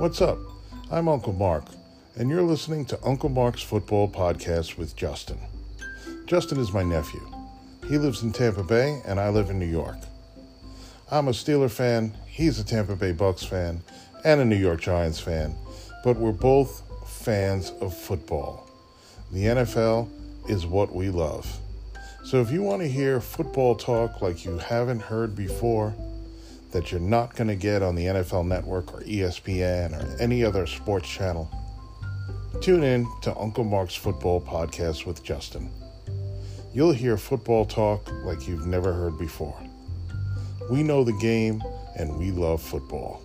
What's up? I'm Uncle Mark, and you're listening to Uncle Mark's Football Podcast with Justin. Justin is my nephew. He lives in Tampa Bay, and I live in New York. I'm a Steeler fan, he's a Tampa Bay Bucks fan, and a New York Giants fan, but we're both fans of football. The NFL is what we love. So if you want to hear football talk like you haven't heard before, that you're not going to get on the NFL Network or ESPN or any other sports channel, tune in to Uncle Mark's Football Podcast with Justin. You'll hear football talk like you've never heard before. We know the game and we love football.